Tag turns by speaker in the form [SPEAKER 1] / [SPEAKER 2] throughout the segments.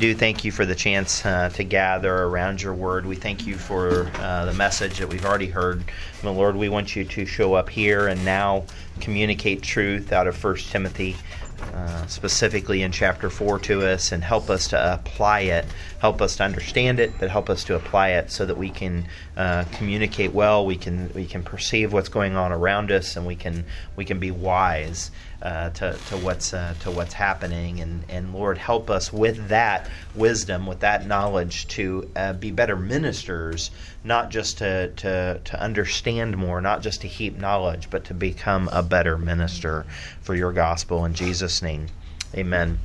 [SPEAKER 1] do thank you for the chance uh, to gather around your word. We thank you for uh, the message that we've already heard. My Lord, we want you to show up here and now communicate truth out of 1 Timothy, uh, specifically in chapter 4 to us, and help us to apply it. Help us to understand it, but help us to apply it so that we can uh, communicate well. We can we can perceive what's going on around us, and we can we can be wise uh, to, to what's uh, to what's happening, and and Lord, help us with that wisdom, with that knowledge, to uh, be better ministers, not just to, to to understand more, not just to heap knowledge, but to become a better minister for Your gospel. In Jesus' name, Amen.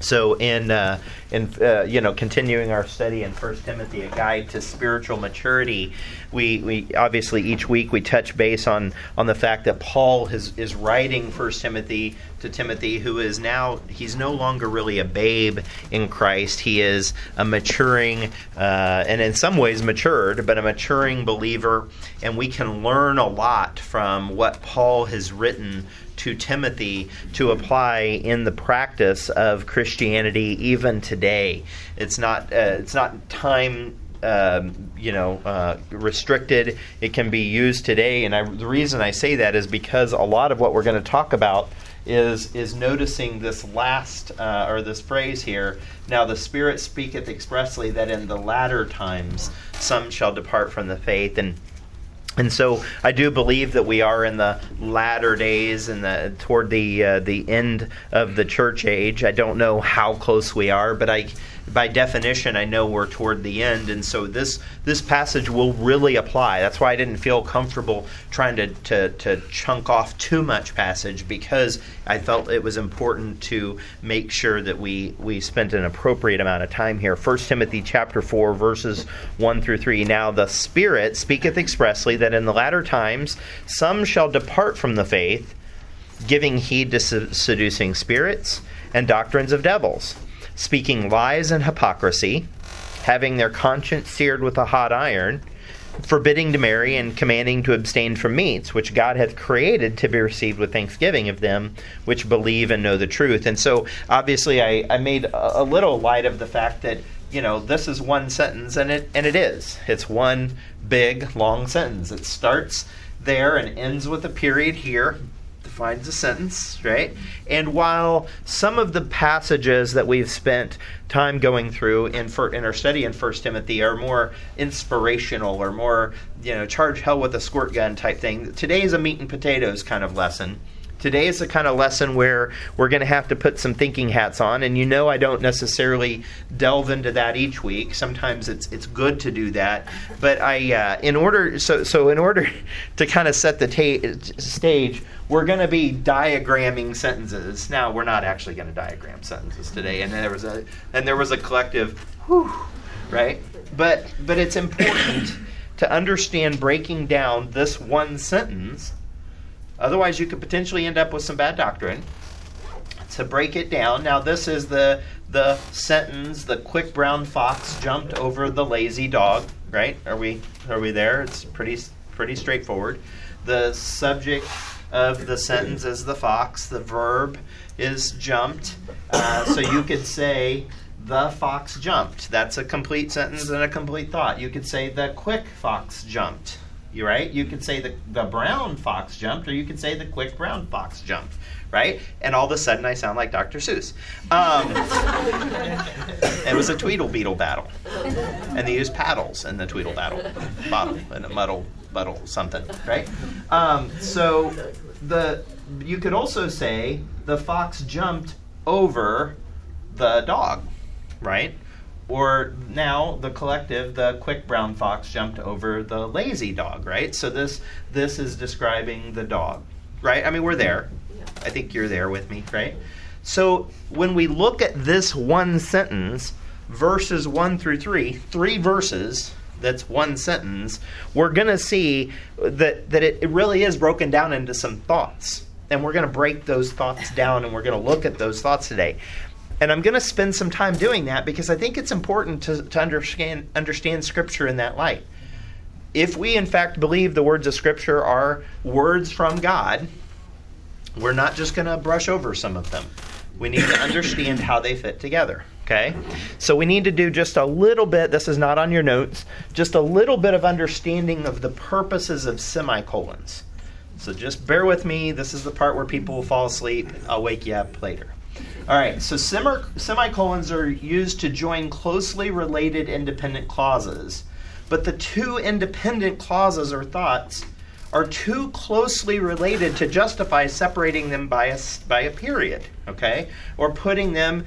[SPEAKER 1] So, in uh, in uh, you know, continuing our study in First Timothy, a guide to spiritual maturity, we, we obviously each week we touch base on on the fact that Paul is is writing First Timothy to Timothy, who is now he's no longer really a babe in Christ. He is a maturing, uh, and in some ways matured, but a maturing believer, and we can learn a lot from what Paul has written to Timothy to apply in the practice of Christianity even today. It's not uh, it's not time um, you know, uh, restricted. It can be used today, and I, the reason I say that is because a lot of what we're going to talk about is is noticing this last uh, or this phrase here. Now the Spirit speaketh expressly that in the latter times some shall depart from the faith and and so I do believe that we are in the latter days and the toward the uh, the end of the church age. I don't know how close we are, but I by definition, I know we're toward the end, and so this this passage will really apply. That's why I didn't feel comfortable trying to, to, to chunk off too much passage because I felt it was important to make sure that we we spent an appropriate amount of time here. 1 Timothy chapter four verses one through three. Now the Spirit speaketh expressly that in the latter times some shall depart from the faith, giving heed to seducing spirits and doctrines of devils speaking lies and hypocrisy, having their conscience seared with a hot iron, forbidding to marry and commanding to abstain from meats, which God hath created to be received with thanksgiving of them which believe and know the truth. And so, obviously, I, I made a, a little light of the fact that you know this is one sentence, and it and it is. It's one big long sentence. It starts there and ends with a period here defines a sentence, right? And while some of the passages that we've spent time going through in, for, in our study in First Timothy are more inspirational or more, you know, charge hell with a squirt gun type thing, today is a meat and potatoes kind of lesson. Today is a kind of lesson where we're going to have to put some thinking hats on, and you know I don't necessarily delve into that each week. Sometimes it's it's good to do that, but I uh, in order so so in order to kind of set the ta- stage, we're going to be diagramming sentences. Now we're not actually going to diagram sentences today, and there was a and there was a collective, whew, right? But but it's important to understand breaking down this one sentence Otherwise, you could potentially end up with some bad doctrine. To break it down, now this is the the sentence: the quick brown fox jumped over the lazy dog. Right? Are we are we there? It's pretty pretty straightforward. The subject of the sentence is the fox. The verb is jumped. Uh, so you could say the fox jumped. That's a complete sentence and a complete thought. You could say the quick fox jumped. You right? You could say the the brown fox jumped, or you could say the quick brown fox jumped, right? And all of a sudden, I sound like Dr. Seuss. Um, it was a Tweedle Beetle battle, and they used paddles in the Tweedle battle, bottle and a muddle muddle something, right? Um, so the you could also say the fox jumped over the dog, right? Or now the collective, the quick brown fox jumped over the lazy dog, right? So this this is describing the dog, right? I mean, we're there. I think you're there with me, right? So when we look at this one sentence, verses 1 through 3, three verses, that's one sentence, we're going to see that, that it, it really is broken down into some thoughts. And we're going to break those thoughts down and we're going to look at those thoughts today. And I'm going to spend some time doing that because I think it's important to, to understand, understand Scripture in that light. If we, in fact, believe the words of Scripture are words from God, we're not just going to brush over some of them. We need to understand how they fit together. Okay? So we need to do just a little bit, this is not on your notes, just a little bit of understanding of the purposes of semicolons. So just bear with me. This is the part where people will fall asleep. I'll wake you up later. All right, so semicolons are used to join closely related independent clauses. But the two independent clauses or thoughts are too closely related to justify separating them by a, by a period, okay? Or putting them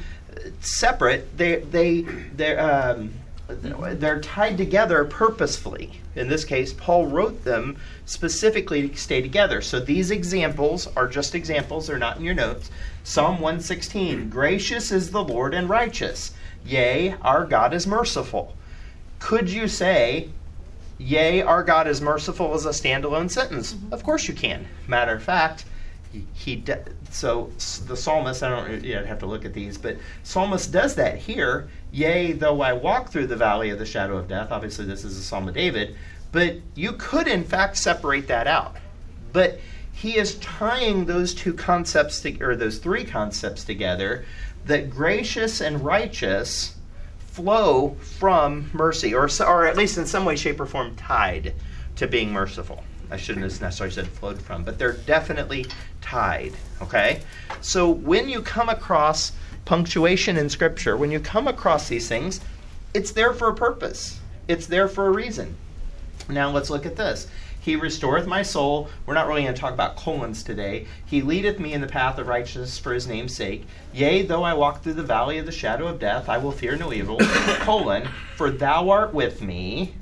[SPEAKER 1] separate. They, they, they're, um, they're tied together purposefully. In this case, Paul wrote them specifically to stay together. So these examples are just examples, they're not in your notes. Psalm 116 Gracious is the Lord and righteous. Yea, our God is merciful. Could you say, Yea, our God is merciful as a standalone sentence? Mm-hmm. Of course you can. Matter of fact, he, de- so the psalmist, I don't yeah, I'd have to look at these, but psalmist does that here. Yea, though I walk through the valley of the shadow of death. Obviously, this is a psalm of David, but you could in fact separate that out. But he is tying those two concepts to, or those three concepts together that gracious and righteous flow from mercy, or, or at least in some way, shape, or form tied to being merciful. I shouldn't have necessarily said flowed from, but they're definitely tied. Okay? So when you come across punctuation in Scripture, when you come across these things, it's there for a purpose, it's there for a reason. Now let's look at this. He restoreth my soul. We're not really going to talk about colons today. He leadeth me in the path of righteousness for his name's sake. Yea, though I walk through the valley of the shadow of death, I will fear no evil. colon, for thou art with me.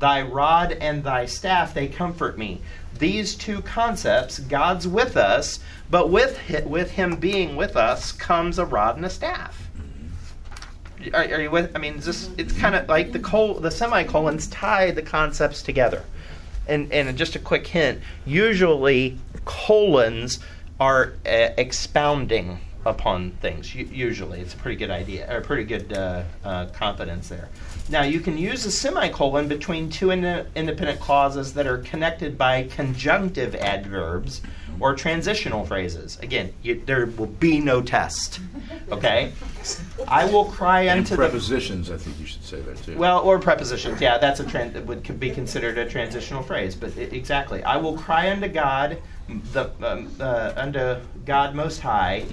[SPEAKER 1] Thy rod and thy staff, they comfort me. These two concepts, God's with us, but with, with him being with us comes a rod and a staff. Are, are you with? I mean, this, it's kind of like the col- the semicolons tie the concepts together and, and just a quick hint usually colons are uh, expounding upon things usually. It's a pretty good idea or pretty good uh, uh, confidence there. Now you can use a semicolon between two in- independent clauses that are connected by conjunctive adverbs or transitional phrases. Again, you, there will be no test. Okay? I will cry
[SPEAKER 2] and
[SPEAKER 1] unto
[SPEAKER 2] prepositions, the, I think you should say that too.
[SPEAKER 1] Well, or prepositions. Yeah, that's a trend that would be considered a transitional phrase. But it, exactly, I will cry unto God, the um, uh, unto God Most High,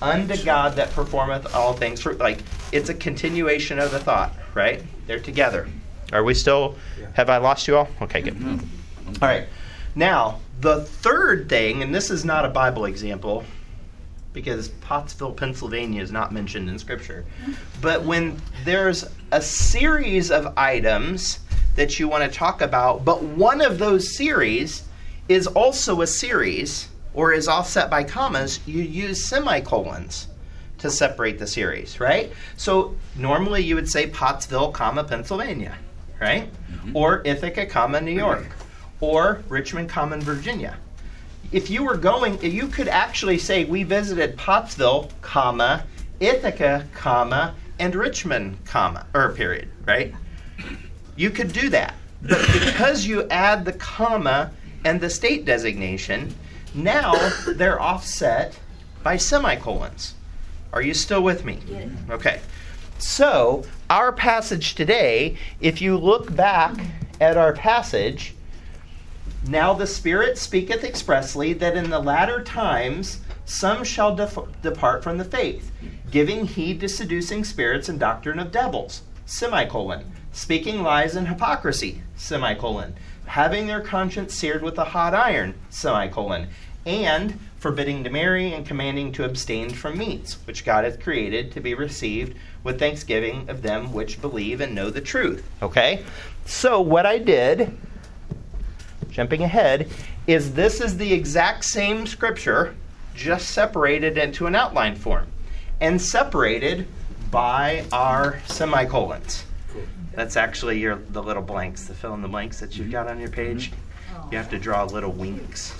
[SPEAKER 1] unto God that performeth all things. For, like it's a continuation of the thought, right? They're together. Are we still? Yeah. Have I lost you all? Okay, good. Mm-hmm. All right. Now, the third thing, and this is not a Bible example because Pottsville, Pennsylvania is not mentioned in Scripture, but when there's a series of items that you want to talk about, but one of those series is also a series or is offset by commas, you use semicolons to separate the series, right? So normally you would say Pottsville, comma Pennsylvania, right? Mm-hmm. Or Ithaca, comma New York or Richmond Common, Virginia. If you were going, you could actually say we visited Pottsville, comma, Ithaca, comma, and Richmond, comma, or period, right? You could do that. But because you add the comma and the state designation, now they're offset by semicolons. Are you still with me?
[SPEAKER 3] Yeah.
[SPEAKER 1] Okay. So, our passage today, if you look back at our passage, now the Spirit speaketh expressly that in the latter times some shall def- depart from the faith, giving heed to seducing spirits and doctrine of devils, semicolon, speaking lies and hypocrisy, semicolon, having their conscience seared with a hot iron, semicolon, and forbidding to marry and commanding to abstain from meats, which God hath created to be received with thanksgiving of them which believe and know the truth. Okay? So what I did jumping ahead, is this is the exact same scripture, just separated into an outline form and separated by our semicolons. That's actually your the little blanks, the fill in the blanks that you've got on your mm-hmm. page. You have to draw little winks,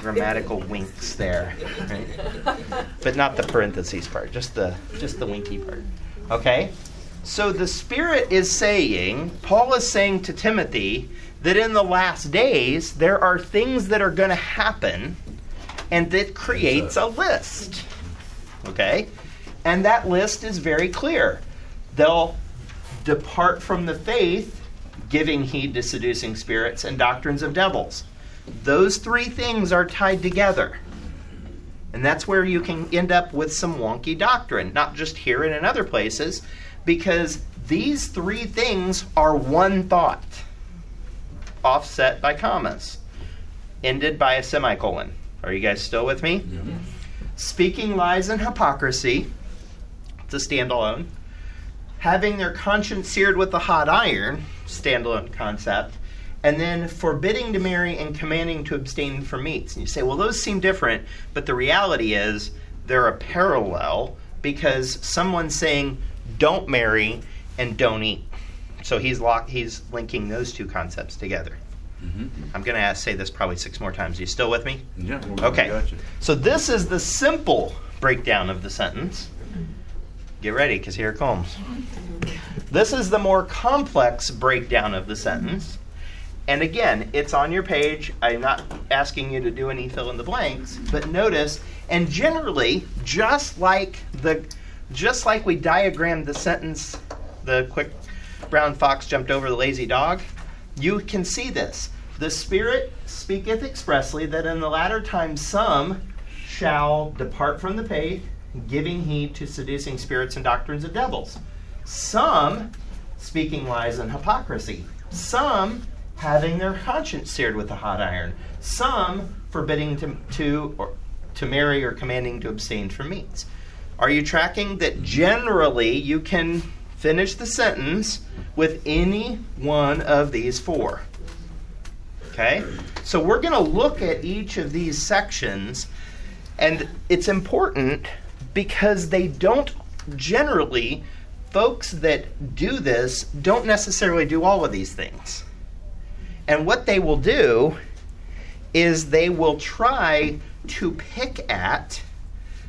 [SPEAKER 1] grammatical winks there, right? but not the parentheses part, just the just the winky part. Okay. So the Spirit is saying, Paul is saying to Timothy, that in the last days there are things that are going to happen and that creates a list. Okay? And that list is very clear. They'll depart from the faith, giving heed to seducing spirits and doctrines of devils. Those three things are tied together. And that's where you can end up with some wonky doctrine, not just here and in other places, because these three things are one thought, offset by commas, ended by a semicolon. Are you guys still with me? Yeah. Speaking lies and hypocrisy, it's a standalone. Having their conscience seared with a hot iron, standalone concept and then forbidding to marry and commanding to abstain from meats. And you say, well, those seem different, but the reality is they're a parallel because someone's saying don't marry and don't eat. So he's lock, he's linking those two concepts together. Mm-hmm. I'm going to say this probably six more times. Are you still with me?
[SPEAKER 2] Yeah.
[SPEAKER 1] Okay. So this is the simple breakdown of the sentence. Get ready, because here it comes. This is the more complex breakdown of the sentence. And again, it's on your page. I'm not asking you to do any fill in the blanks, but notice, and generally, just like the just like we diagrammed the sentence, the quick brown fox jumped over the lazy dog, you can see this. The Spirit speaketh expressly that in the latter times some shall depart from the faith, giving heed to seducing spirits and doctrines of devils. Some speaking lies and hypocrisy. Some having their conscience seared with a hot iron, some forbidding to, to, or, to marry or commanding to abstain from meats. Are you tracking that generally you can finish the sentence with any one of these four? Okay? So we're going to look at each of these sections, and it's important because they don't generally, folks that do this don't necessarily do all of these things. And what they will do is they will try to pick at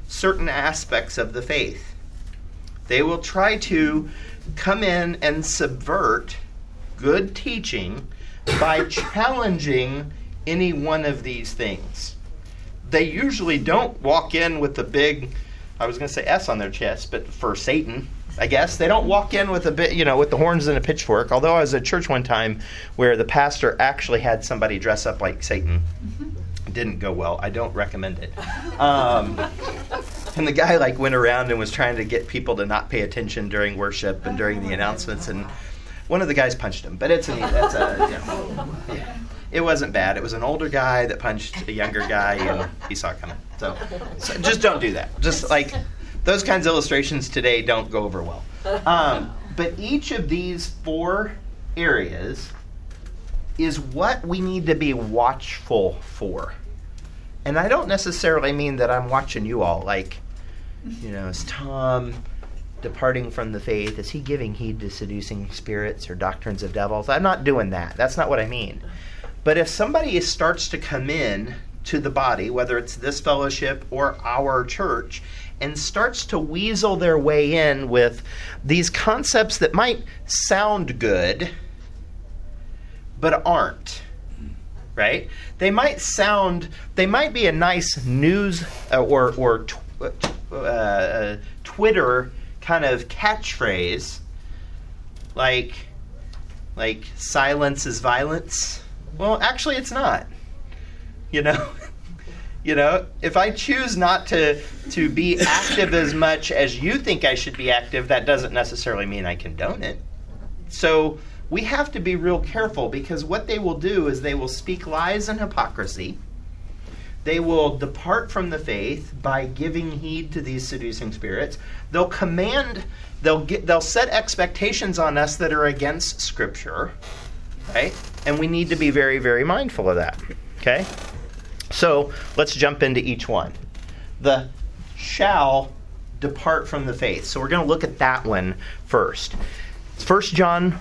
[SPEAKER 1] certain aspects of the faith. They will try to come in and subvert good teaching by challenging any one of these things. They usually don't walk in with the big, I was going to say S on their chest, but for Satan, I guess they don't walk in with a bit, you know, with the horns and a pitchfork. Although I was at church one time where the pastor actually had somebody dress up like Satan. Didn't go well. I don't recommend it. Um, and the guy like went around and was trying to get people to not pay attention during worship and during the announcements. And one of the guys punched him. But it's a, that's a, you know, it wasn't bad. It was an older guy that punched a younger guy, and he saw it coming. So, so just don't do that. Just like those kinds of illustrations today don't go over well. Um, but each of these four areas is what we need to be watchful for. And I don't necessarily mean that I'm watching you all. Like, you know, is Tom departing from the faith? Is he giving heed to seducing spirits or doctrines of devils? I'm not doing that. That's not what I mean. But if somebody starts to come in to the body, whether it's this fellowship or our church, and starts to weasel their way in with these concepts that might sound good but aren't right they might sound they might be a nice news uh, or or tw- uh, twitter kind of catchphrase like like silence is violence well actually it's not you know You know, if I choose not to to be active as much as you think I should be active, that doesn't necessarily mean I condone it. So we have to be real careful because what they will do is they will speak lies and hypocrisy. They will depart from the faith by giving heed to these seducing spirits. They'll command, they'll get, they'll set expectations on us that are against Scripture, right? And we need to be very, very mindful of that. Okay. So let's jump into each one. The shall depart from the faith. So we're going to look at that one first. 1 John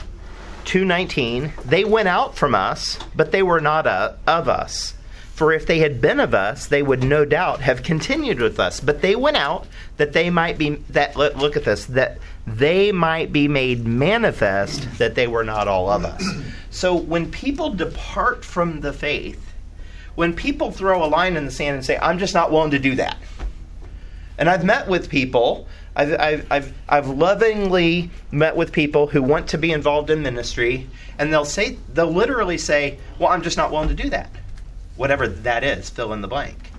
[SPEAKER 1] 2:19 They went out from us, but they were not uh, of us. For if they had been of us, they would no doubt have continued with us. But they went out that they might be that look at this that they might be made manifest that they were not all of us. So when people depart from the faith, when people throw a line in the sand and say, I'm just not willing to do that. And I've met with people I've, I've, I've, I've lovingly met with people who want to be involved in ministry, and they'll say, they'll literally say, Well, I'm just not willing to do that. Whatever that is, fill in the blank.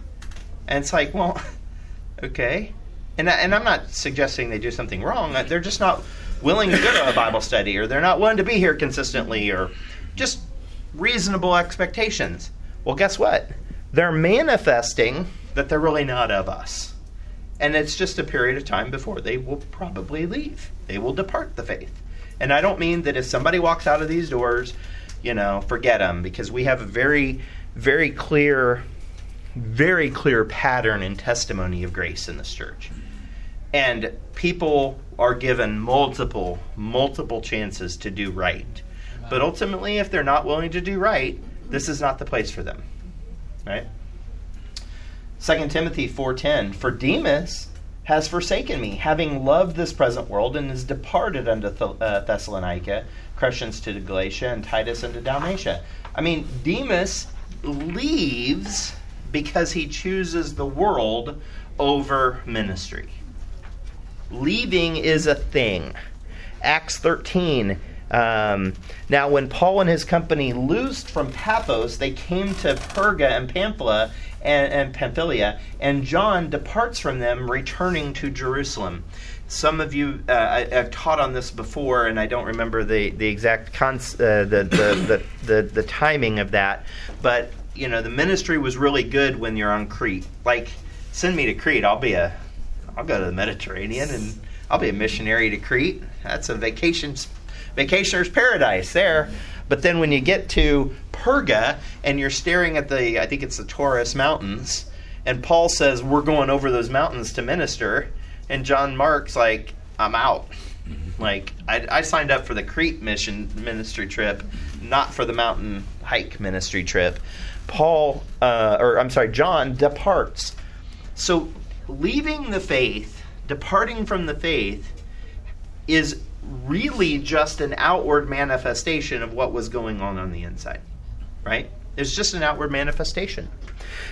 [SPEAKER 1] And it's like, Well, okay. And, and I'm not suggesting they do something wrong. Uh, they're just not willing to go to a Bible study, or they're not willing to be here consistently, or just reasonable expectations. Well, guess what? They're manifesting that they're really not of us. And it's just a period of time before they will probably leave. They will depart the faith. And I don't mean that if somebody walks out of these doors, you know, forget them, because we have a very, very clear, very clear pattern and testimony of grace in this church. And people are given multiple, multiple chances to do right. But ultimately, if they're not willing to do right, this is not the place for them. Right? 2 Timothy 4:10 For Demas has forsaken me, having loved this present world, and is departed unto uh, Thessalonica, Crescens to Galatia, and Titus unto Dalmatia. I mean, Demas leaves because he chooses the world over ministry. Leaving is a thing. Acts 13 um, now, when Paul and his company loosed from Paphos, they came to Perga and Pamphylia, and, and Pamphylia, and John departs from them, returning to Jerusalem. Some of you, uh, I, have taught on this before, and I don't remember the the exact cons- uh, the, the, the, the the timing of that, but you know the ministry was really good when you're on Crete. Like, send me to Crete, I'll be a, I'll go to the Mediterranean and I'll be a missionary to Crete. That's a vacation vacationer's paradise there. But then when you get to Perga and you're staring at the, I think it's the Taurus Mountains, and Paul says, We're going over those mountains to minister. And John Mark's like, I'm out. Mm-hmm. Like, I, I signed up for the Crete mission ministry trip, not for the mountain hike ministry trip. Paul, uh, or I'm sorry, John departs. So, leaving the faith, departing from the faith, is really just an outward manifestation of what was going on on the inside, right? It's just an outward manifestation.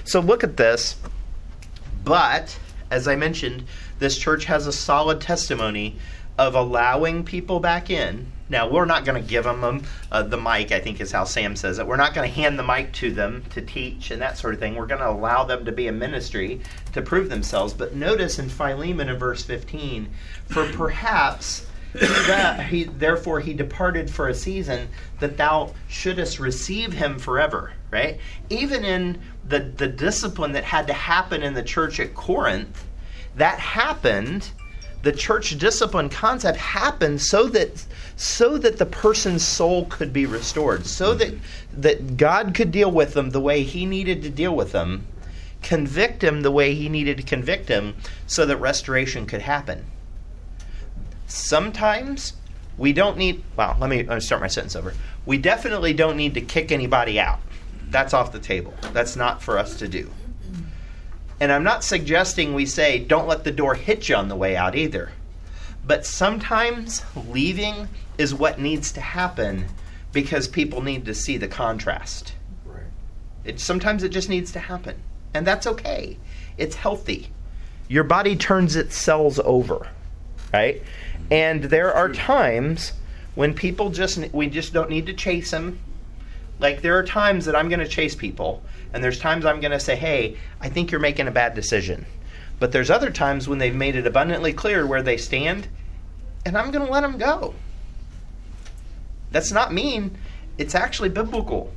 [SPEAKER 1] So look at this. But, as I mentioned, this church has a solid testimony of allowing people back in. Now, we're not going to give them um, uh, the mic, I think is how Sam says it. We're not going to hand the mic to them to teach and that sort of thing. We're going to allow them to be a ministry to prove themselves. But notice in Philemon in verse 15, for perhaps that he therefore he departed for a season that thou shouldest receive him forever right? Even in the the discipline that had to happen in the church at corinth that happened the church discipline concept happened so that so that the person's soul could be restored so that that god could deal with them the way he needed to deal with them convict him the way he needed to convict him so that restoration could happen sometimes we don't need, well, let me, let me start my sentence over. We definitely don't need to kick anybody out. That's off the table. That's not for us to do. And I'm not suggesting we say, don't let the door hit you on the way out either. But sometimes leaving is what needs to happen because people need to see the contrast. Right. It, sometimes it just needs to happen. And that's okay. It's healthy. Your body turns its cells over, right? And there are times when people just we just don't need to chase them. Like there are times that I'm going to chase people, and there's times I'm going to say, "Hey, I think you're making a bad decision." But there's other times when they've made it abundantly clear where they stand, and I'm going to let them go. That's not mean. It's actually biblical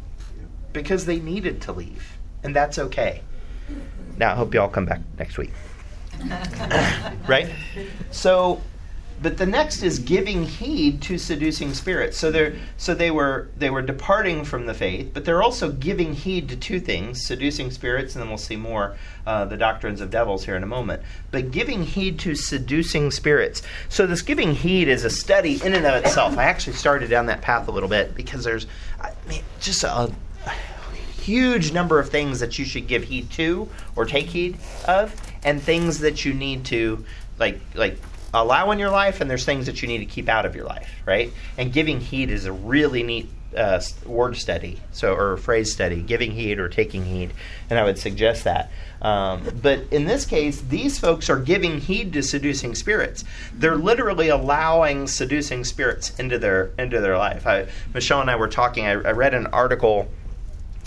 [SPEAKER 1] because they needed to leave, and that's okay. Now, I hope you all come back next week. right? So but the next is giving heed to seducing spirits. So they so they were they were departing from the faith, but they're also giving heed to two things: seducing spirits, and then we'll see more uh, the doctrines of devils here in a moment. But giving heed to seducing spirits. So this giving heed is a study in and of itself. I actually started down that path a little bit because there's I mean, just a, a huge number of things that you should give heed to or take heed of, and things that you need to like like allow in your life, and there's things that you need to keep out of your life, right? And giving heed is a really neat uh, word study, so or phrase study, giving heed or taking heed, and I would suggest that. Um, but in this case, these folks are giving heed to seducing spirits. They're literally allowing seducing spirits into their into their life. I, Michelle and I were talking. I, I read an article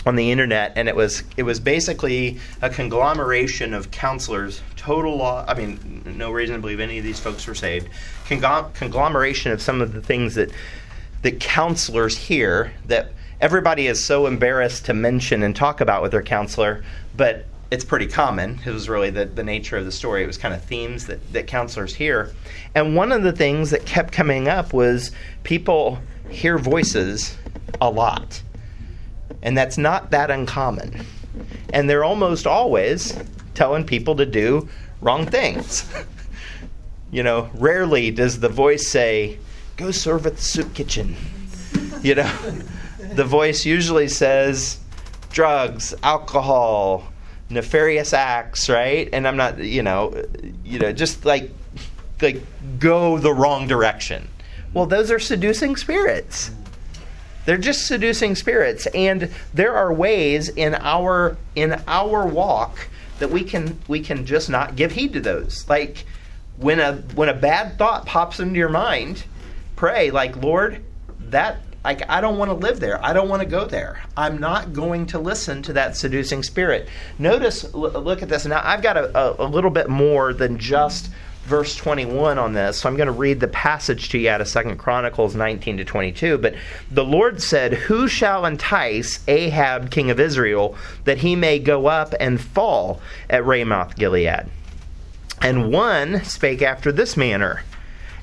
[SPEAKER 1] on the internet, and it was it was basically a conglomeration of counselors. Total law. I mean, no reason to believe any of these folks were saved. conglomeration of some of the things that that counselors hear that everybody is so embarrassed to mention and talk about with their counselor, but it's pretty common. It was really the, the nature of the story. It was kind of themes that, that counselors hear. And one of the things that kept coming up was people hear voices a lot. And that's not that uncommon. And they're almost always telling people to do wrong things. you know, rarely does the voice say, go serve at the soup kitchen. You know, the voice usually says drugs, alcohol, nefarious acts, right? And I'm not, you know, you know, just like like go the wrong direction. Well, those are seducing spirits. They're just seducing spirits and there are ways in our in our walk that we can we can just not give heed to those. Like when a when a bad thought pops into your mind, pray like, "Lord, that like, I don't want to live there. I don't want to go there. I'm not going to listen to that seducing spirit. Notice, look at this. Now, I've got a, a, a little bit more than just verse 21 on this. So I'm going to read the passage to you out of Second Chronicles 19 to 22. But the Lord said, Who shall entice Ahab, king of Israel, that he may go up and fall at Ramoth Gilead? And one spake after this manner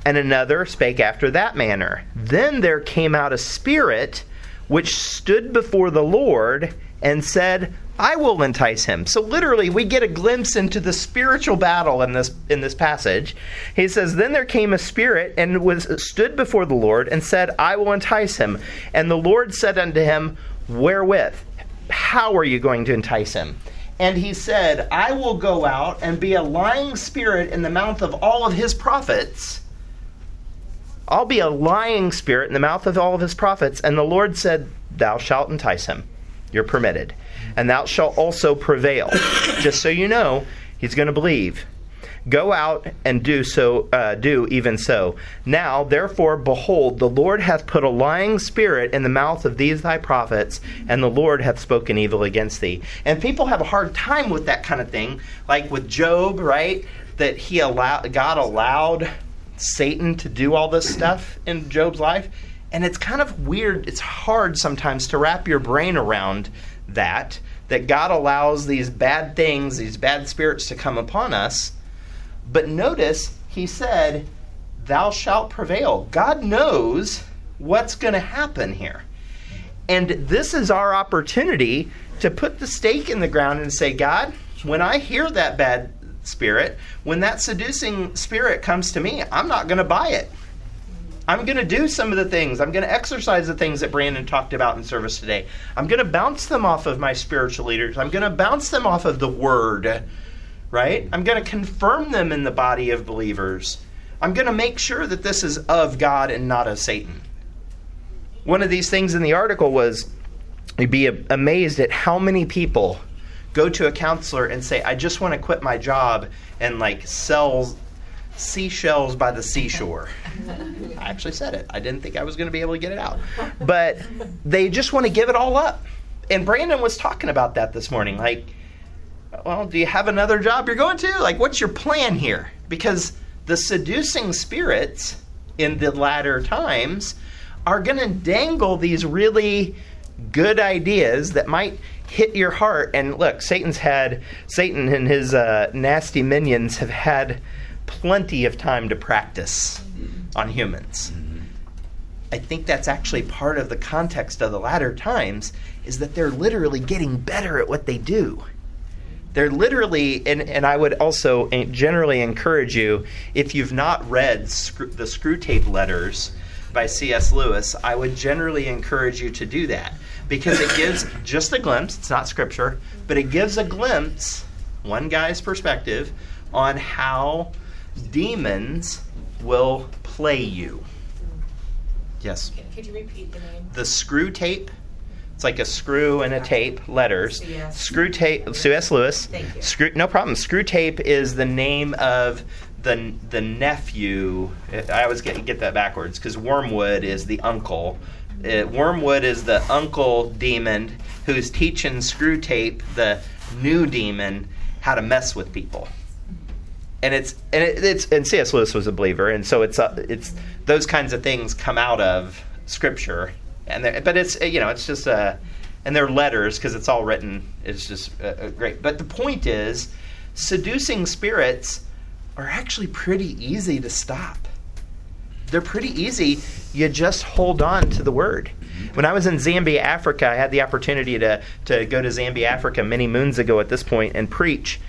[SPEAKER 1] and another spake after that manner. Then there came out a spirit which stood before the Lord and said, I will entice him. So literally we get a glimpse into the spiritual battle in this in this passage. He says, Then there came a spirit and was stood before the Lord and said, I will entice him. And the Lord said unto him, Wherewith? How are you going to entice him? And he said, I will go out and be a lying spirit in the mouth of all of his prophets I'll be a lying spirit in the mouth of all of his prophets. And the Lord said, Thou shalt entice him. You're permitted. And thou shalt also prevail. Just so you know, he's going to believe. Go out and do so, uh, do even so. Now, therefore, behold, the Lord hath put a lying spirit in the mouth of these thy prophets, and the Lord hath spoken evil against thee. And people have a hard time with that kind of thing, like with Job, right? That he allowed, God allowed Satan to do all this stuff in Job's life. And it's kind of weird. It's hard sometimes to wrap your brain around that, that God allows these bad things, these bad spirits to come upon us. But notice, he said, Thou shalt prevail. God knows what's going to happen here. And this is our opportunity to put the stake in the ground and say, God, when I hear that bad spirit, when that seducing spirit comes to me, I'm not going to buy it. I'm going to do some of the things. I'm going to exercise the things that Brandon talked about in service today. I'm going to bounce them off of my spiritual leaders. I'm going to bounce them off of the word, right? I'm going to confirm them in the body of believers. I'm going to make sure that this is of God and not of Satan. One of these things in the article was you'd be amazed at how many people go to a counselor and say, I just want to quit my job and like sell seashells by the seashore. I actually said it. I didn't think I was going to be able to get it out. But they just want to give it all up. And Brandon was talking about that this morning. Like, well, do you have another job you're going to? Like, what's your plan here? Because the seducing spirits in the latter times are going to dangle these really good ideas that might hit your heart. And look, Satan's had Satan and his uh, nasty minions have had plenty of time to practice on humans. I think that's actually part of the context of the latter times is that they're literally getting better at what they do. They're literally, and, and I would also eh, generally encourage you, if you've not read the Screwtape Letters by C.S. Lewis, I would generally encourage you to do that because it gives just a glimpse, it's not scripture, but it gives a glimpse, one guy's perspective, on how demons will play you. Yes.
[SPEAKER 3] Could you repeat the name?
[SPEAKER 1] The Screwtape. It's like a screw and a tape, letters.
[SPEAKER 3] C.S.
[SPEAKER 1] Sue S. Lewis.
[SPEAKER 3] Thank you.
[SPEAKER 1] Screw, no problem. Screwtape is the name of the the nephew. I always get get that backwards because Wormwood is the uncle. Uh, Wormwood is the uncle demon who's teaching Screwtape, the new demon, how to mess with people. And it's and it, it's and C.S. Lewis was a believer, and so it's uh, it's those kinds of things come out of Scripture, and but it's you know it's just uh, and they're letters because it's all written. It's just uh, uh, great. But the point is, seducing spirits are actually pretty easy to stop. They're pretty easy. You just hold on to the word. When I was in Zambia, Africa, I had the opportunity to, to go to Zambia, Africa many moons ago at this point and preach.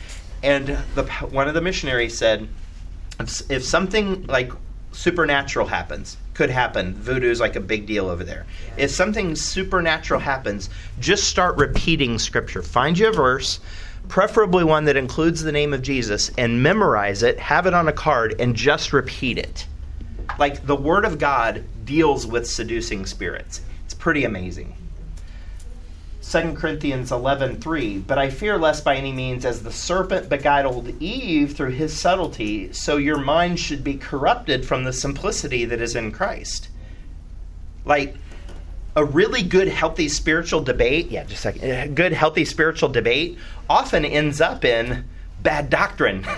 [SPEAKER 1] And the, one of the missionaries said, if, if something like supernatural happens, could happen, voodoo is like a big deal over there. If something supernatural happens, just start repeating scripture. Find you a verse, preferably one that includes the name of Jesus, and memorize it, have it on a card, and just repeat it like the word of god deals with seducing spirits it's pretty amazing 2 corinthians 11.3 but i fear lest by any means as the serpent beguiled eve through his subtlety so your mind should be corrupted from the simplicity that is in christ. Like a really good healthy spiritual debate yeah just a second a good healthy spiritual debate often ends up in bad doctrine.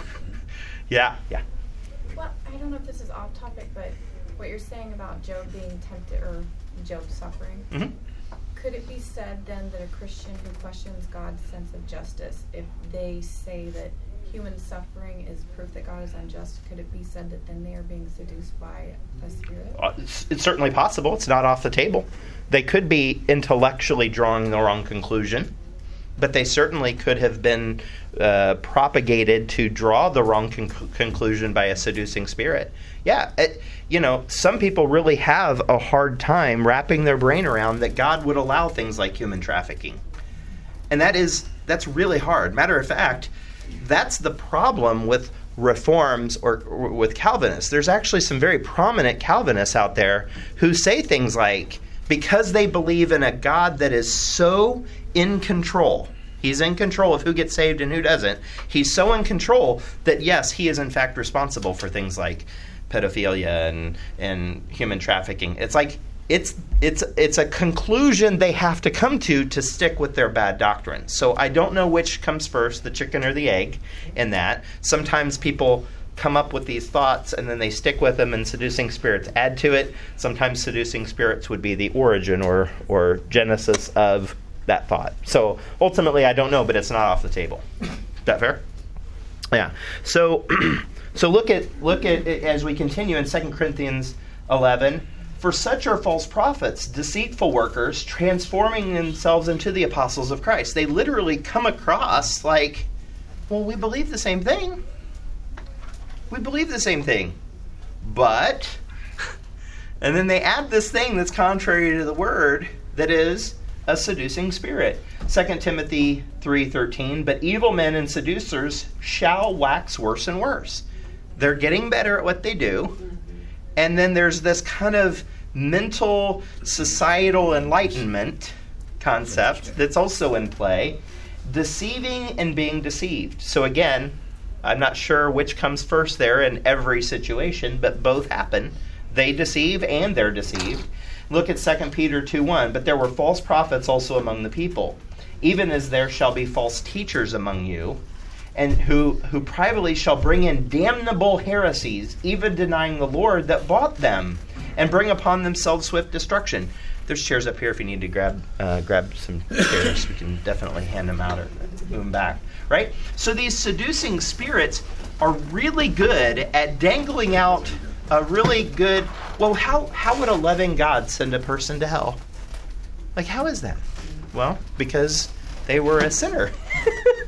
[SPEAKER 1] Yeah yeah.
[SPEAKER 4] Well, I don't know if this is off topic, but what you're saying about Job being tempted or Job suffering,
[SPEAKER 1] Mhm.
[SPEAKER 4] Could it be said then that a Christian who questions God's sense of justice, if they say that human suffering is proof that God is unjust, could it be said that then they are being seduced by a spirit?
[SPEAKER 1] Uh, it's, certainly possible. It's not off the table. They could be intellectually drawing the wrong conclusion, but they certainly could have been uh, propagated to draw the wrong conc- conclusion by a seducing spirit. Yeah, it, you know, some people really have a hard time wrapping their brain around that God would allow things like human trafficking. And that is that's really hard. Matter of fact, that's the problem with reforms or, or with Calvinists. There's actually some very prominent Calvinists out there who say things like because they believe in a God that is so in control. He's in control of who gets saved and who doesn't. He's so in control that yes, he is in fact responsible for things like pedophilia and and human trafficking. It's like it's it's it's a conclusion they have to come to to stick with their bad doctrine. So I don't know which comes first, the chicken or the egg in that. Sometimes people come up with these thoughts and then they stick with them and seducing spirits add to it. Sometimes seducing spirits would be the origin or or genesis of that thought. So ultimately I don't know, but it's not off the table. Is that fair? Yeah. So so look at look at as we continue in 2 Corinthians 11 for such are false prophets, deceitful workers, transforming themselves into the apostles of Christ. They literally come across like, well, we believe the same thing. We believe the same thing. But, and then they add this thing that's contrary to the word that is a seducing spirit. 2 Timothy 3:13, but evil men and seducers shall wax worse and worse. They're getting better at what they do. And then there's this kind of mental societal enlightenment concept that's also in play deceiving and being deceived. So, again, I'm not sure which comes first there in every situation, but both happen. They deceive and they're deceived. Look at 2 Peter 2 1. But there were false prophets also among the people, even as there shall be false teachers among you and who who privately shall bring in damnable heresies, even denying the Lord that bought them, and bring upon themselves swift destruction. There's chairs up here if you need to grab uh, grab some chairs. We can definitely hand them out or move them back. Right. So these seducing spirits are really good at dangling out a really good. Well, how how would a loving God send a person to hell? Like how is that? Well, because they were a sinner.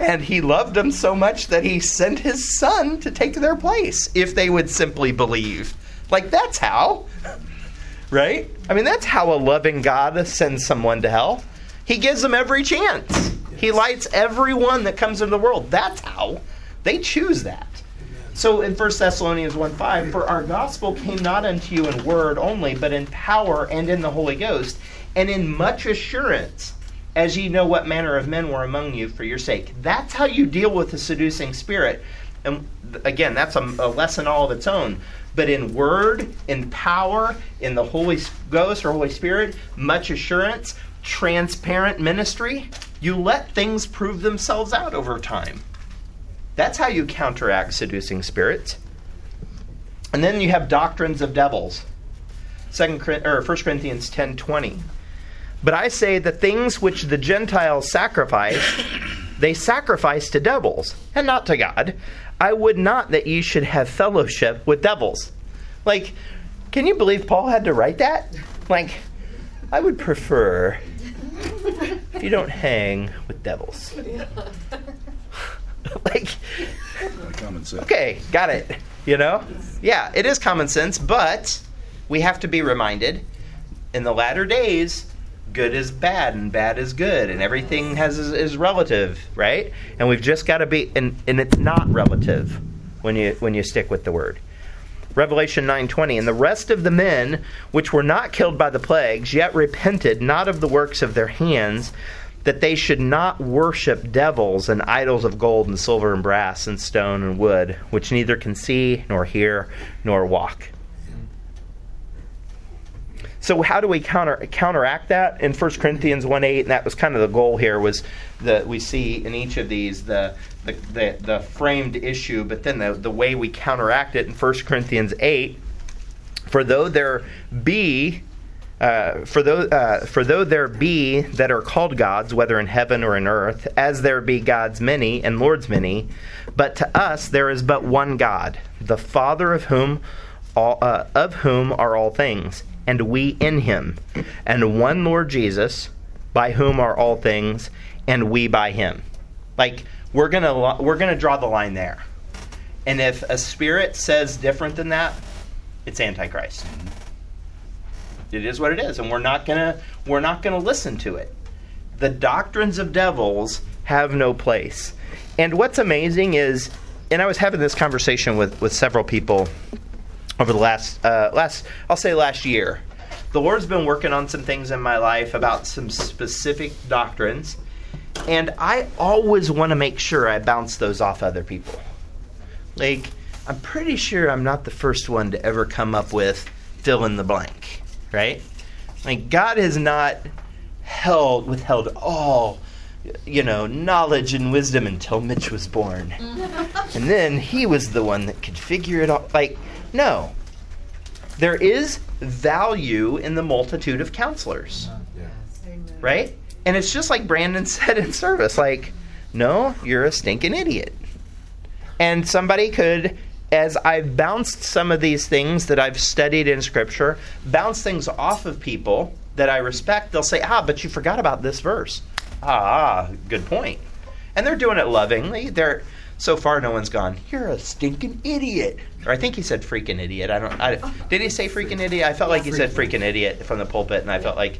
[SPEAKER 1] And he loved them so much that he sent his son to take their place if they would simply believe. Like, that's how. Right? I mean, that's how a loving God sends someone to hell. He gives them every chance, he lights everyone that comes into the world. That's how. They choose that. So in 1 Thessalonians 1 5, for our gospel came not unto you in word only, but in power and in the Holy Ghost, and in much assurance, as ye know what manner of men were among you for your sake. That's how you deal with the seducing spirit. And again, that's a, a lesson all of its own. But in word, in power, in the Holy Ghost or Holy Spirit, much assurance, transparent ministry, you let things prove themselves out over time. That's how you counteract seducing spirits. And then you have doctrines of devils. Second or 1 Corinthians 10:20. But I say the things which the Gentiles sacrifice, they sacrifice to devils, and not to God. I would not that ye should have fellowship with devils. Like, can you believe Paul had to write that? Like, I would prefer if you don't hang with devils. like,
[SPEAKER 2] common sense.
[SPEAKER 1] Okay, got it. You know? Yeah, it is common sense, but we have to be reminded in the latter days, good is bad and bad is good, and everything has is, is relative, right? And we've just got to be, and, and it's not relative when you when you stick with the word. Revelation 9:20 and the rest of the men which were not killed by the plagues yet repented not of the works of their hands that they should not worship devils and idols of gold and silver and brass and stone and wood, which neither can see nor hear nor walk. So how do we counter counteract that in 1 Corinthians 1 8? And that was kind of the goal here was that we see in each of these the the, the, the framed issue, but then the, the way we counteract it in 1 Corinthians 8. For though there be uh, for though uh, for though there be that are called gods, whether in heaven or in earth, as there be gods many and lords many, but to us there is but one God, the Father of whom all, uh, of whom are all things, and we in Him, and one Lord Jesus, by whom are all things, and we by Him. Like we're gonna we're gonna draw the line there, and if a spirit says different than that, it's antichrist. It is what it is, and we're not gonna we're not gonna listen to it. The doctrines of devils have no place. And what's amazing is, and I was having this conversation with with several people over the last uh, last I'll say last year. The Lord's been working on some things in my life about some specific doctrines, and I always want to make sure I bounce those off other people. Like, I'm pretty sure I'm not the first one to ever come up with fill in the blank right? Like God has not held withheld all you know knowledge and wisdom until Mitch was born, and then he was the one that could figure it out. Like no, there is value in the multitude of counselors, right? And it's just like Brandon said in service, like no, you're a stinking idiot. And somebody could as I've bounced some of these things that I've studied in Scripture, bounce things off of people that I respect, they'll say, ah, but you forgot about this verse. Ah, good point. And they're doing it lovingly. They're so far no one's gone. You're a stinking idiot. Or I think he said freaking idiot. I don't. I, did he say freaking idiot? I felt like he said freaking idiot from the pulpit, and I felt like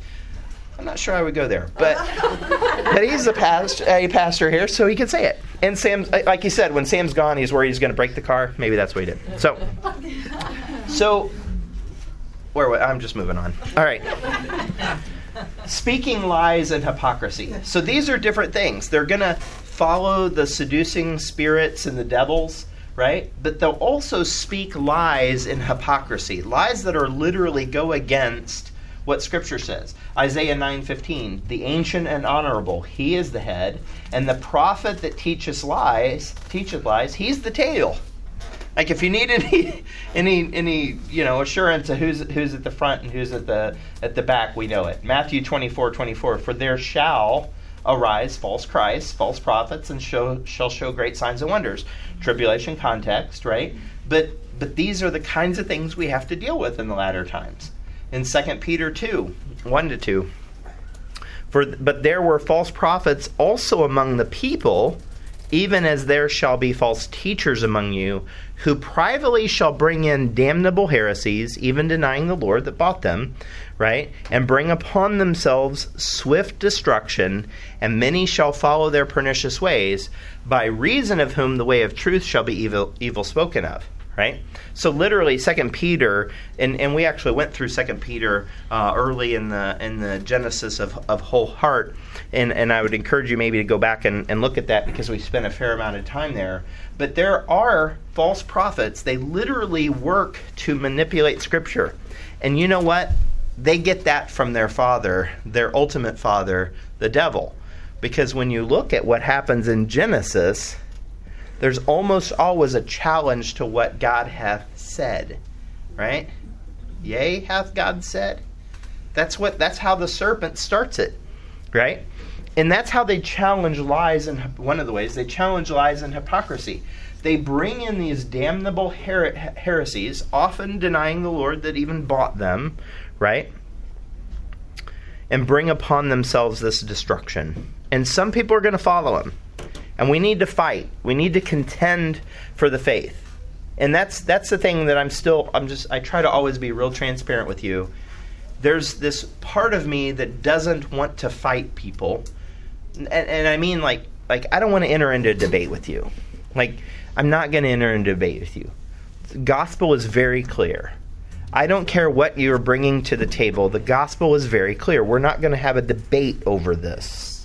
[SPEAKER 1] I'm not sure I would go there, but but he's a past a pastor here, so he can say it. And Sam, uh, like he said, when Sam's gone, he's worried he's going to break the car. Maybe that's what he did. So, so where I'm just moving on. All right. Speaking lies and hypocrisy. So these are different things. They're going to follow the seducing spirits and the devils, right? But they'll also speak lies in hypocrisy. Lies that are literally go against what scripture says. Isaiah 9:15, "The ancient and honorable, he is the head, and the prophet that teaches lies, teacheth lies, he's the tail." Like if you need any any any, you know, assurance of who's who's at the front and who's at the at the back, we know it. Matthew 24:24, "For there shall arise false Christs, false prophets, and show, shall show great signs and wonders." Tribulation context, right? But but these are the kinds of things we have to deal with in the latter times in 2 Peter 2 1 to 2. For, but there were false prophets also among the people, even as there shall be false teachers among you, who privately shall bring in damnable heresies, even denying the Lord that bought them, right? And bring upon themselves swift destruction, and many shall follow their pernicious ways, by reason of whom the way of truth shall be evil, evil spoken of right? So literally, Second Peter, and, and we actually went through Second Peter uh, early in the in the genesis of, of whole heart, and and I would encourage you maybe to go back and, and look at that because we spent a fair amount of time there. But there are false prophets. They literally work to manipulate Scripture, and you know what? They get that from their father, their ultimate father, the devil. Because when you look at what happens in Genesis, there's almost always a challenge to what God hath said, right? Yea, hath God said. That's what. That's how the serpent starts it, right? And that's how they challenge lies and one of the ways they challenge lies and hypocrisy. They bring in these damnable her- heresies, often denying the Lord that even bought them, right? And bring upon themselves this destruction. And some people are going to follow them and we need to fight. We need to contend for the faith. And that's that's the thing that I'm still I'm just I try to always be real transparent with you. There's this part of me that doesn't want to fight people. And, and I mean like like I don't want to enter into a debate with you. Like I'm not going to enter into a debate with you. The gospel is very clear. I don't care what you're bringing to the table. The gospel is very clear. We're not going to have a debate over this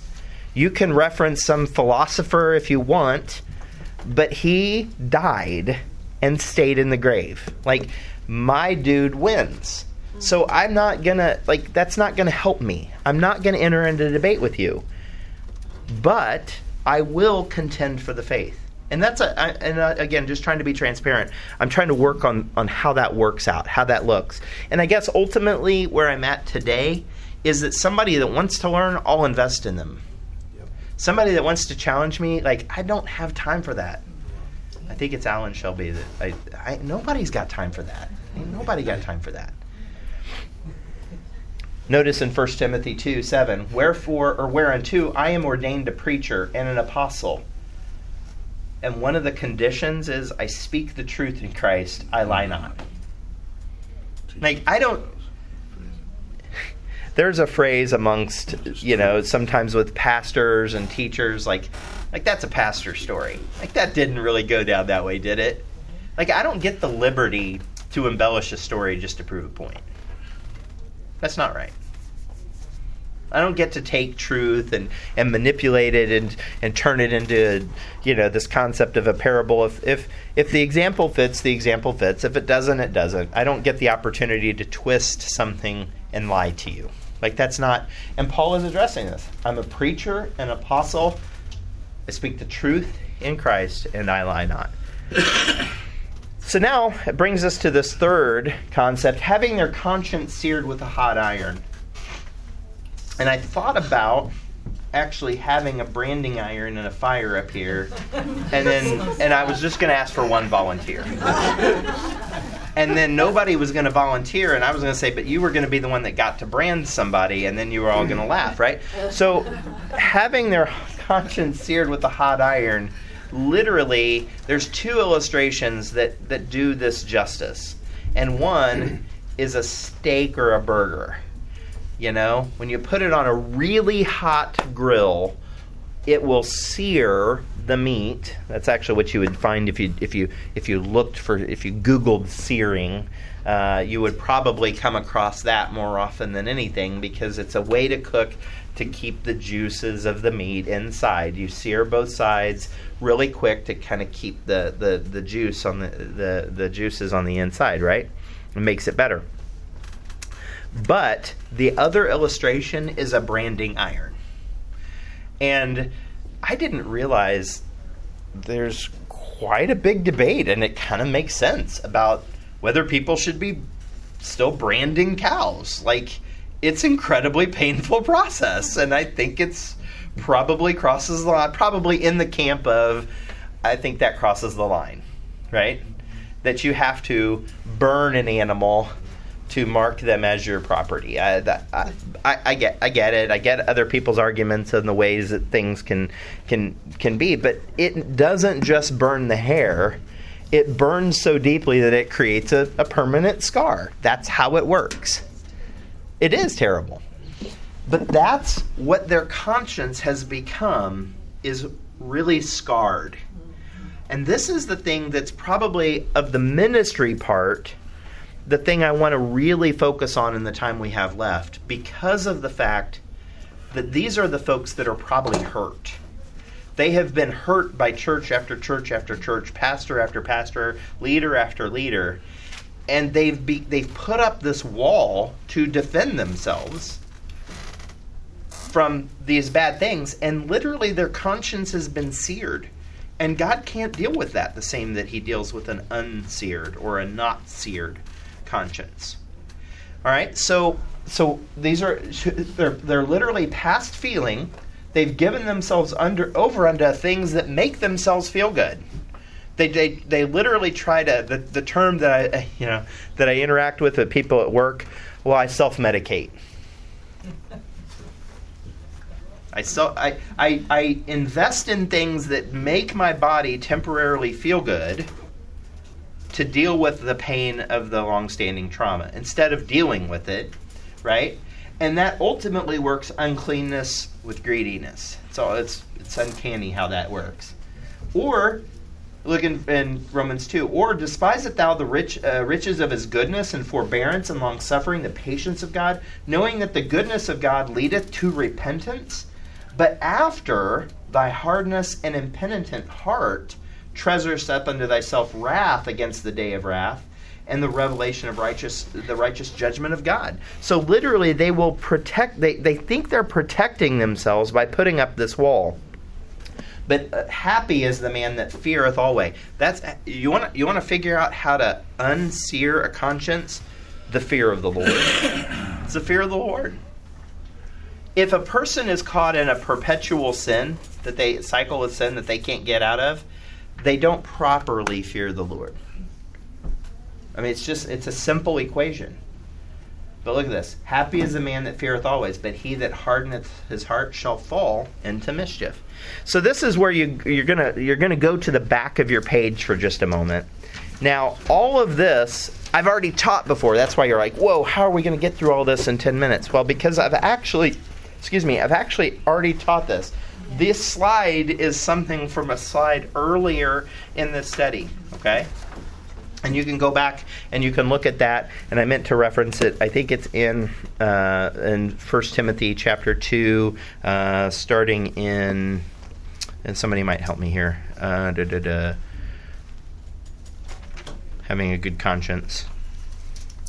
[SPEAKER 1] you can reference some philosopher if you want, but he died and stayed in the grave. Like, my dude wins. So I'm not gonna, like, that's not gonna help me. I'm not gonna enter into a debate with you. But I will contend for the faith. And that's a, I, and uh, again, just trying to be transparent. I'm trying to work on on how that works out, how that looks. And I guess ultimately where I'm at today is that somebody that wants to learn, I'll invest in them somebody that wants to challenge me, like I don't have time for that. I think it's Alan Shelby that I, I nobody's got time for that. Nobody got time for that. Notice in 1 Timothy 2 7, wherefore or whereunto I am ordained a preacher and an apostle. And one of the conditions is I speak the truth in Christ, I lie not. Like I don't there's a phrase amongst you know sometimes with pastors and teachers like like that's a pastor story like that didn't really go down that way did it like i don't get the liberty to embellish a story just to prove a point that's not right I don't get to take truth and, and manipulate it and, and turn it into you know this concept of a parable. If, if if the example fits, the example fits. If it doesn't, it doesn't. I don't get the opportunity to twist something and lie to you. Like that's not. And Paul is addressing this. I'm a preacher, an apostle. I speak the truth in Christ, and I lie not. so now it brings us to this third concept: having their conscience seared with a hot iron. And I thought about actually having a branding iron and a fire up here, and then and I was just going to ask for one volunteer. And then nobody was going to volunteer and i was going to say but you were going to be the one that got to brand somebody and then you were all going to laugh right? So having their conscience seared with a hot iron literally there's two illustrations that that do this justice. And one is a steak or a burger you know when you put it on a really hot grill it will sear the meat. That's actually what you would find if you if you if you looked for if you Googled searing. Uh, you would probably come across that more often than anything because it's a way to cook to keep the juices of the meat inside. You sear both sides really quick to kind of keep the, the, the juice on the, the, the juices on the inside, right? It makes it better. But the other illustration is a branding iron. And I didn't realize there's quite a big debate, and it kind of makes sense about whether people should be still branding cows. Like, it's an incredibly painful process, and I think it's probably crosses the line, probably in the camp of, I think that crosses the line, right? That you have to burn an animal to mark them as your property. I, that, I, I, get I get it. I get other people's arguments and the ways that things can can can be, but it doesn't just burn the hair. It burns so deeply that it creates a, a permanent scar. That's how it works. It is terrible. But that's what their conscience has become is really scarred. And this is the thing that's probably of the ministry part the thing I want to really focus on in the time we have left because of the fact that these are the folks that are probably hurt. They have been hurt by church after church after church, pastor after pastor, leader after leader, and they've be, they've put up this wall to defend themselves from these bad things, and literally their conscience has been seared. And God can't deal with that the same that He deals with an unseared or a not seared conscience. All right, so so these are they're they're literally past feeling. They've given themselves under over unto things that make themselves feel good. They, they, they literally try to the, the term that I you know that I interact with with people at work. Well, I self medicate. I, so, I, I, I invest in things that make my body temporarily feel good to deal with the pain of the long-standing trauma instead of dealing with it, right? And that ultimately works uncleanness with greediness. So it's it's uncanny how that works. Or look in, in Romans 2. Or despiseth thou the rich uh, riches of his goodness and forbearance and long suffering, the patience of God, knowing that the goodness of God leadeth to repentance? But after thy hardness and impenitent heart treasures up unto thyself wrath against the day of wrath and the revelation of righteous the righteous judgment of God. So literally they will protect they, they think they're protecting themselves by putting up this wall. But uh, happy is the man that feareth always. That's you want you want to figure out how to unsear a conscience, the fear of the Lord. it's the fear of the Lord. If a person is caught in a perpetual sin that they cycle with sin that they can't get out of, they don't properly fear the Lord. I mean, it's just, it's a simple equation. But look at this. Happy is the man that feareth always, but he that hardeneth his heart shall fall into mischief. So this is where you, you're gonna you're gonna go to the back of your page for just a moment. Now, all of this I've already taught before. That's why you're like, whoa, how are we to get through all this in 10 minutes? Well, because I've actually, excuse me, I've actually already taught this. This slide is something from a slide earlier in the study, okay? And you can go back and you can look at that. And I meant to reference it. I think it's in uh, in First Timothy chapter two, uh, starting in. And somebody might help me here. Uh. Having a good conscience.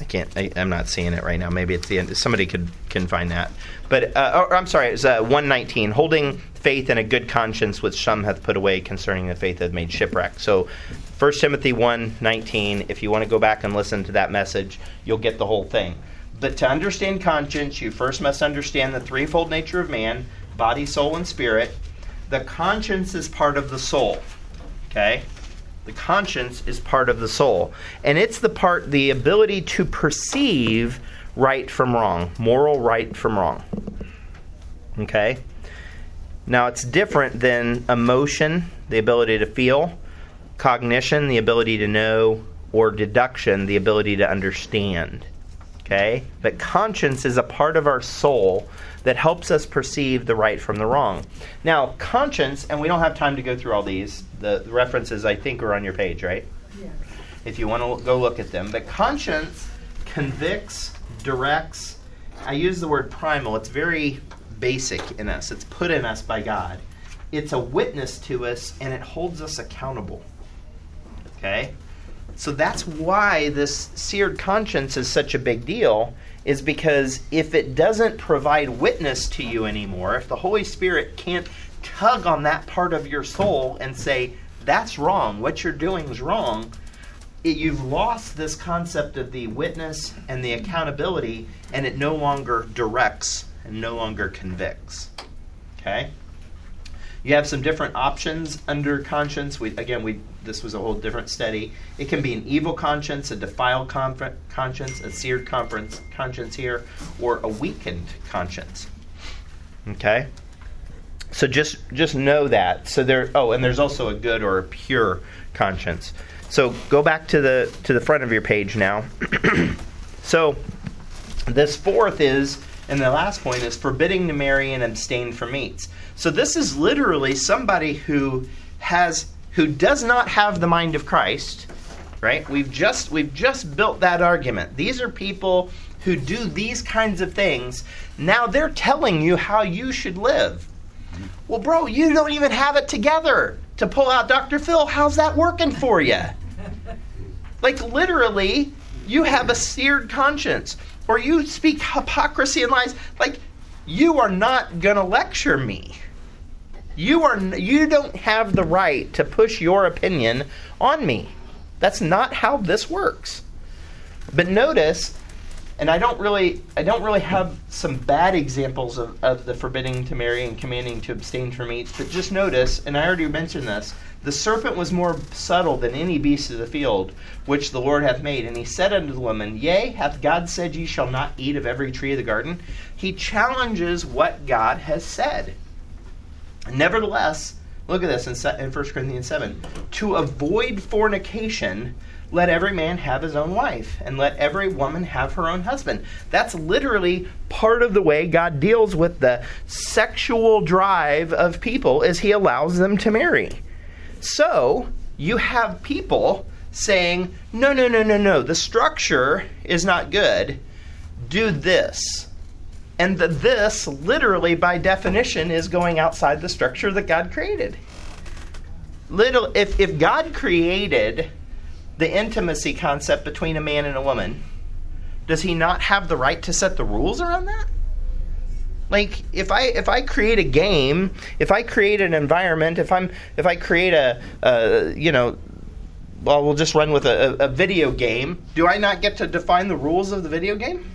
[SPEAKER 1] I can't. I, am not seeing it right now. Maybe it's the end. Somebody could can find that. But uh, or, I'm sorry. It's uh, 119. Holding faith and a good conscience, which some hath put away concerning the faith that made shipwreck. So, 1 Timothy 1:19. If you want to go back and listen to that message, you'll get the whole thing. But to understand conscience, you first must understand the threefold nature of man: body, soul, and spirit. The conscience is part of the soul. Okay. The conscience is part of the soul. And it's the part, the ability to perceive right from wrong, moral right from wrong. Okay? Now, it's different than emotion, the ability to feel, cognition, the ability to know, or deduction, the ability to understand. Okay? But conscience is a part of our soul that helps us perceive the right from the wrong. Now, conscience, and we don't have time to go through all these, the, the references I think are on your page, right?
[SPEAKER 4] Yes.
[SPEAKER 1] If you want to go look at them. But conscience convicts, directs. I use the word primal, it's very basic in us, it's put in us by God. It's a witness to us and it holds us accountable. Okay? So that's why this seared conscience is such a big deal is because if it doesn't provide witness to you anymore, if the Holy Spirit can't tug on that part of your soul and say, that's wrong, what you're doing is wrong, it, you've lost this concept of the witness and the accountability, and it no longer directs and no longer convicts. Okay? You have some different options under conscience. We again, we this was a whole different study. It can be an evil conscience, a defiled conscience, a seared conference, conscience here, or a weakened conscience. Okay. So just just know that. So there. Oh, and there's also a good or a pure conscience. So go back to the to the front of your page now. so this fourth is, and the last point is forbidding to marry and abstain from meats. So this is literally somebody who has who does not have the mind of Christ, right? We've just we've just built that argument. These are people who do these kinds of things. Now they're telling you how you should live. Well, bro, you don't even have it together to pull out Dr. Phil. How's that working for you? Like literally, you have a seared conscience or you speak hypocrisy and lies. Like you are not going to lecture me. You are you don't have the right to push your opinion on me. That's not how this works. But notice, and I don't really I don't really have some bad examples of, of the forbidding to marry and commanding to abstain from meats, but just notice, and I already mentioned this, the serpent was more subtle than any beast of the field which the Lord hath made. And he said unto the woman, Yea, hath God said ye shall not eat of every tree of the garden? He challenges what God has said. Nevertheless, look at this in, in 1 Corinthians 7. To avoid fornication, let every man have his own wife, and let every woman have her own husband. That's literally part of the way God deals with the sexual drive of people is he allows them to marry. So, you have people saying, no, no, no, no, no, the structure is not good. Do this. And the this, literally by definition, is going outside the structure that God created. Little, if, if God created the intimacy concept between a man and a woman, does he not have the right to set the rules around that? Like if I if I create a game, if I create an environment, if I'm if I create a, a you know well, we'll just run with a, a, video game. Do I not get to define the rules of the video game?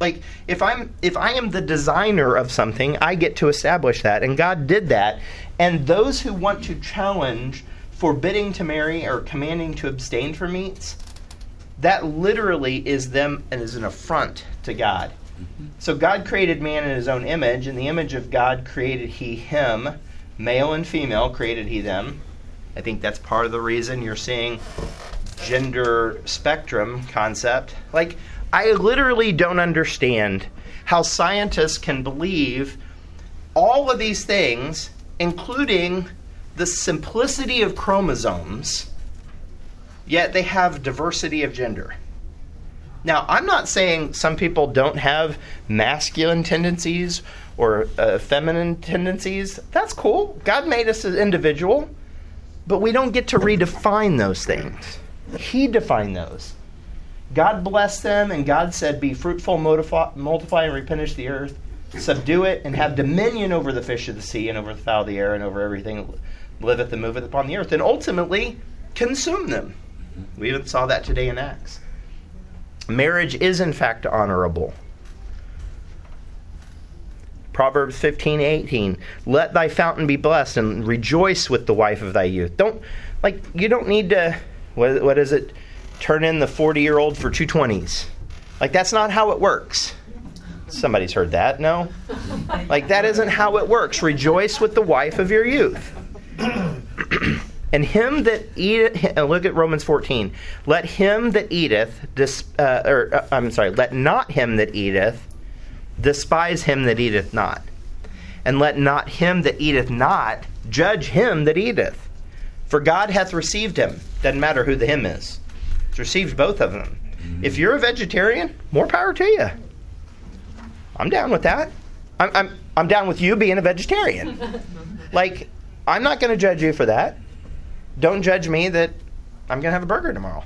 [SPEAKER 1] like if i'm if i am the designer of something i get to establish that and god did that and those who want to challenge forbidding to marry or commanding to abstain from meats that literally is them and is an affront to god. Mm-hmm. so god created man in his own image in the image of god created he him male and female created he them. I think that's part of the reason you're seeing gender spectrum concept. Like I literally don't understand how scientists can believe all of these things, including the simplicity of chromosomes, yet they have diversity of gender. Now, I'm not saying some people don't have masculine tendencies or uh, feminine tendencies. That's cool. God made us as individual, but we don't get to redefine those things. He defined those. God blessed them, and God said, Be fruitful, multiply, and replenish the earth, subdue it, and have dominion over the fish of the sea, and over the fowl of the air, and over everything liveth and moveth upon the earth, and ultimately consume them. Mm-hmm. We even saw that today in Acts. Marriage is, in fact, honorable. Proverbs 15, 18. Let thy fountain be blessed and rejoice with the wife of thy youth. Don't, like, you don't need to, what, what is it? turn in the 40 year old for 220s. Like, that's not how it works. Somebody's heard that, no? Like, that isn't how it works. Rejoice with the wife of your youth. and him that eateth, look at Romans 14. Let him that eateth, dis, uh, or uh, I'm sorry, let not him that eateth despise him that eateth not. And let not him that eateth not judge him that eateth. For God hath received him. Doesn't matter who the him is He's received both of them. Mm-hmm. If you're a vegetarian, more power to you. I'm down with that. I'm, I'm, I'm down with you being a vegetarian. like, I'm not going to judge you for that. Don't judge me that I'm going to have a burger tomorrow.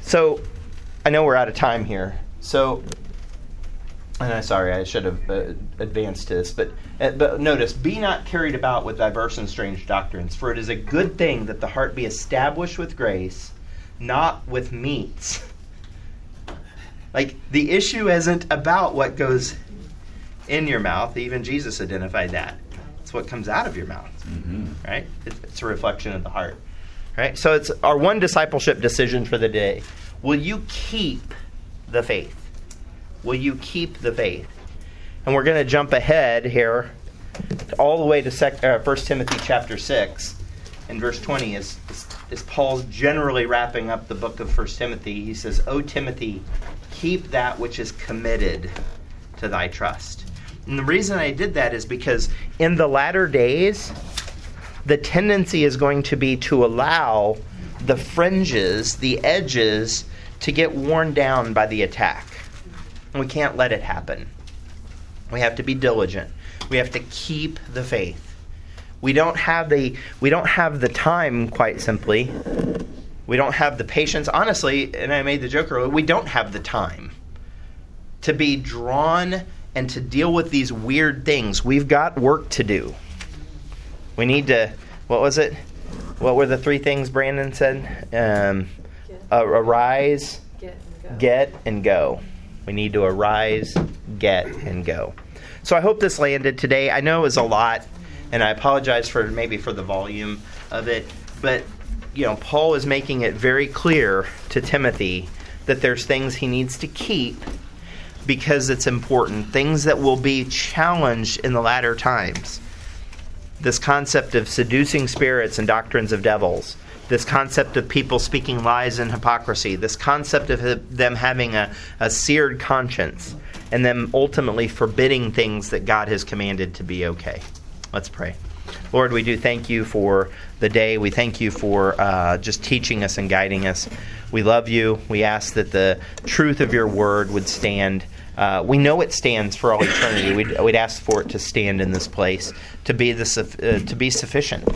[SPEAKER 1] So, I know we're out of time here. So, and I'm sorry, I should have uh, advanced this, but uh, but notice, be not carried about with diverse and strange doctrines, for it is a good thing that the heart be established with grace, not with meats. like the issue isn't about what goes. In your mouth. Even Jesus identified that. It's what comes out of your mouth,
[SPEAKER 2] Mm-hmm.
[SPEAKER 1] right? It's, it's a reflection of the heart, right? So it's our one discipleship decision for the day. Will you keep the faith? Will you keep the faith? And we're going to jump ahead here all the way to sec- uh, 1 Timothy chapter 6 and verse 20 is, is, is Paul's generally wrapping up the book of 1 Timothy. He says, O Timothy, keep that which is committed to thy trust. And the reason I did that is because in the latter days, the tendency is going to be to allow the fringes, the edges, to get worn down by the attack. And we can't let it happen. We have to be diligent. We have to keep the faith. We don't have the we don't have the time quite simply. We don't have the patience. Honestly, and I made the joke earlier, we don't have the time to be drawn and to deal with these weird things. We've got work to do. We need to what was it? What were the three things Brandon said? Um, uh, arise,
[SPEAKER 3] Get and go.
[SPEAKER 1] get and go. We need to arise, get and go. So I hope this landed today. I know it was a lot, and I apologize for maybe for the volume of it, but you know, Paul is making it very clear to Timothy that there's things he needs to keep because it's important, things that will be challenged in the latter times. This concept of seducing spirits and doctrines of devils, this concept of people speaking lies and hypocrisy, this concept of them having a, a seared conscience, and them ultimately forbidding things that God has commanded to be okay. Let's pray. Lord, we do thank you for the day. We thank you for uh, just teaching us and guiding us. We love you. We ask that the truth of your word would stand. Uh, we know it stands for all eternity. We'd, we'd ask for it to stand in this place, to be the uh, to be sufficient.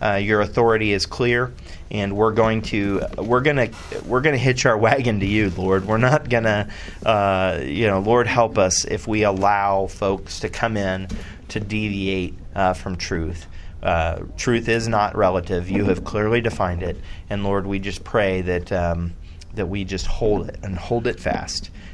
[SPEAKER 1] Uh, your authority is clear, and we're going to we're gonna we're gonna hitch our wagon to you, Lord. We're not gonna, uh, you know, Lord, help us if we allow folks to come in to deviate uh, from truth. Uh, truth is not relative. You have clearly defined it, and Lord, we just pray that um, that we just hold it and hold it fast.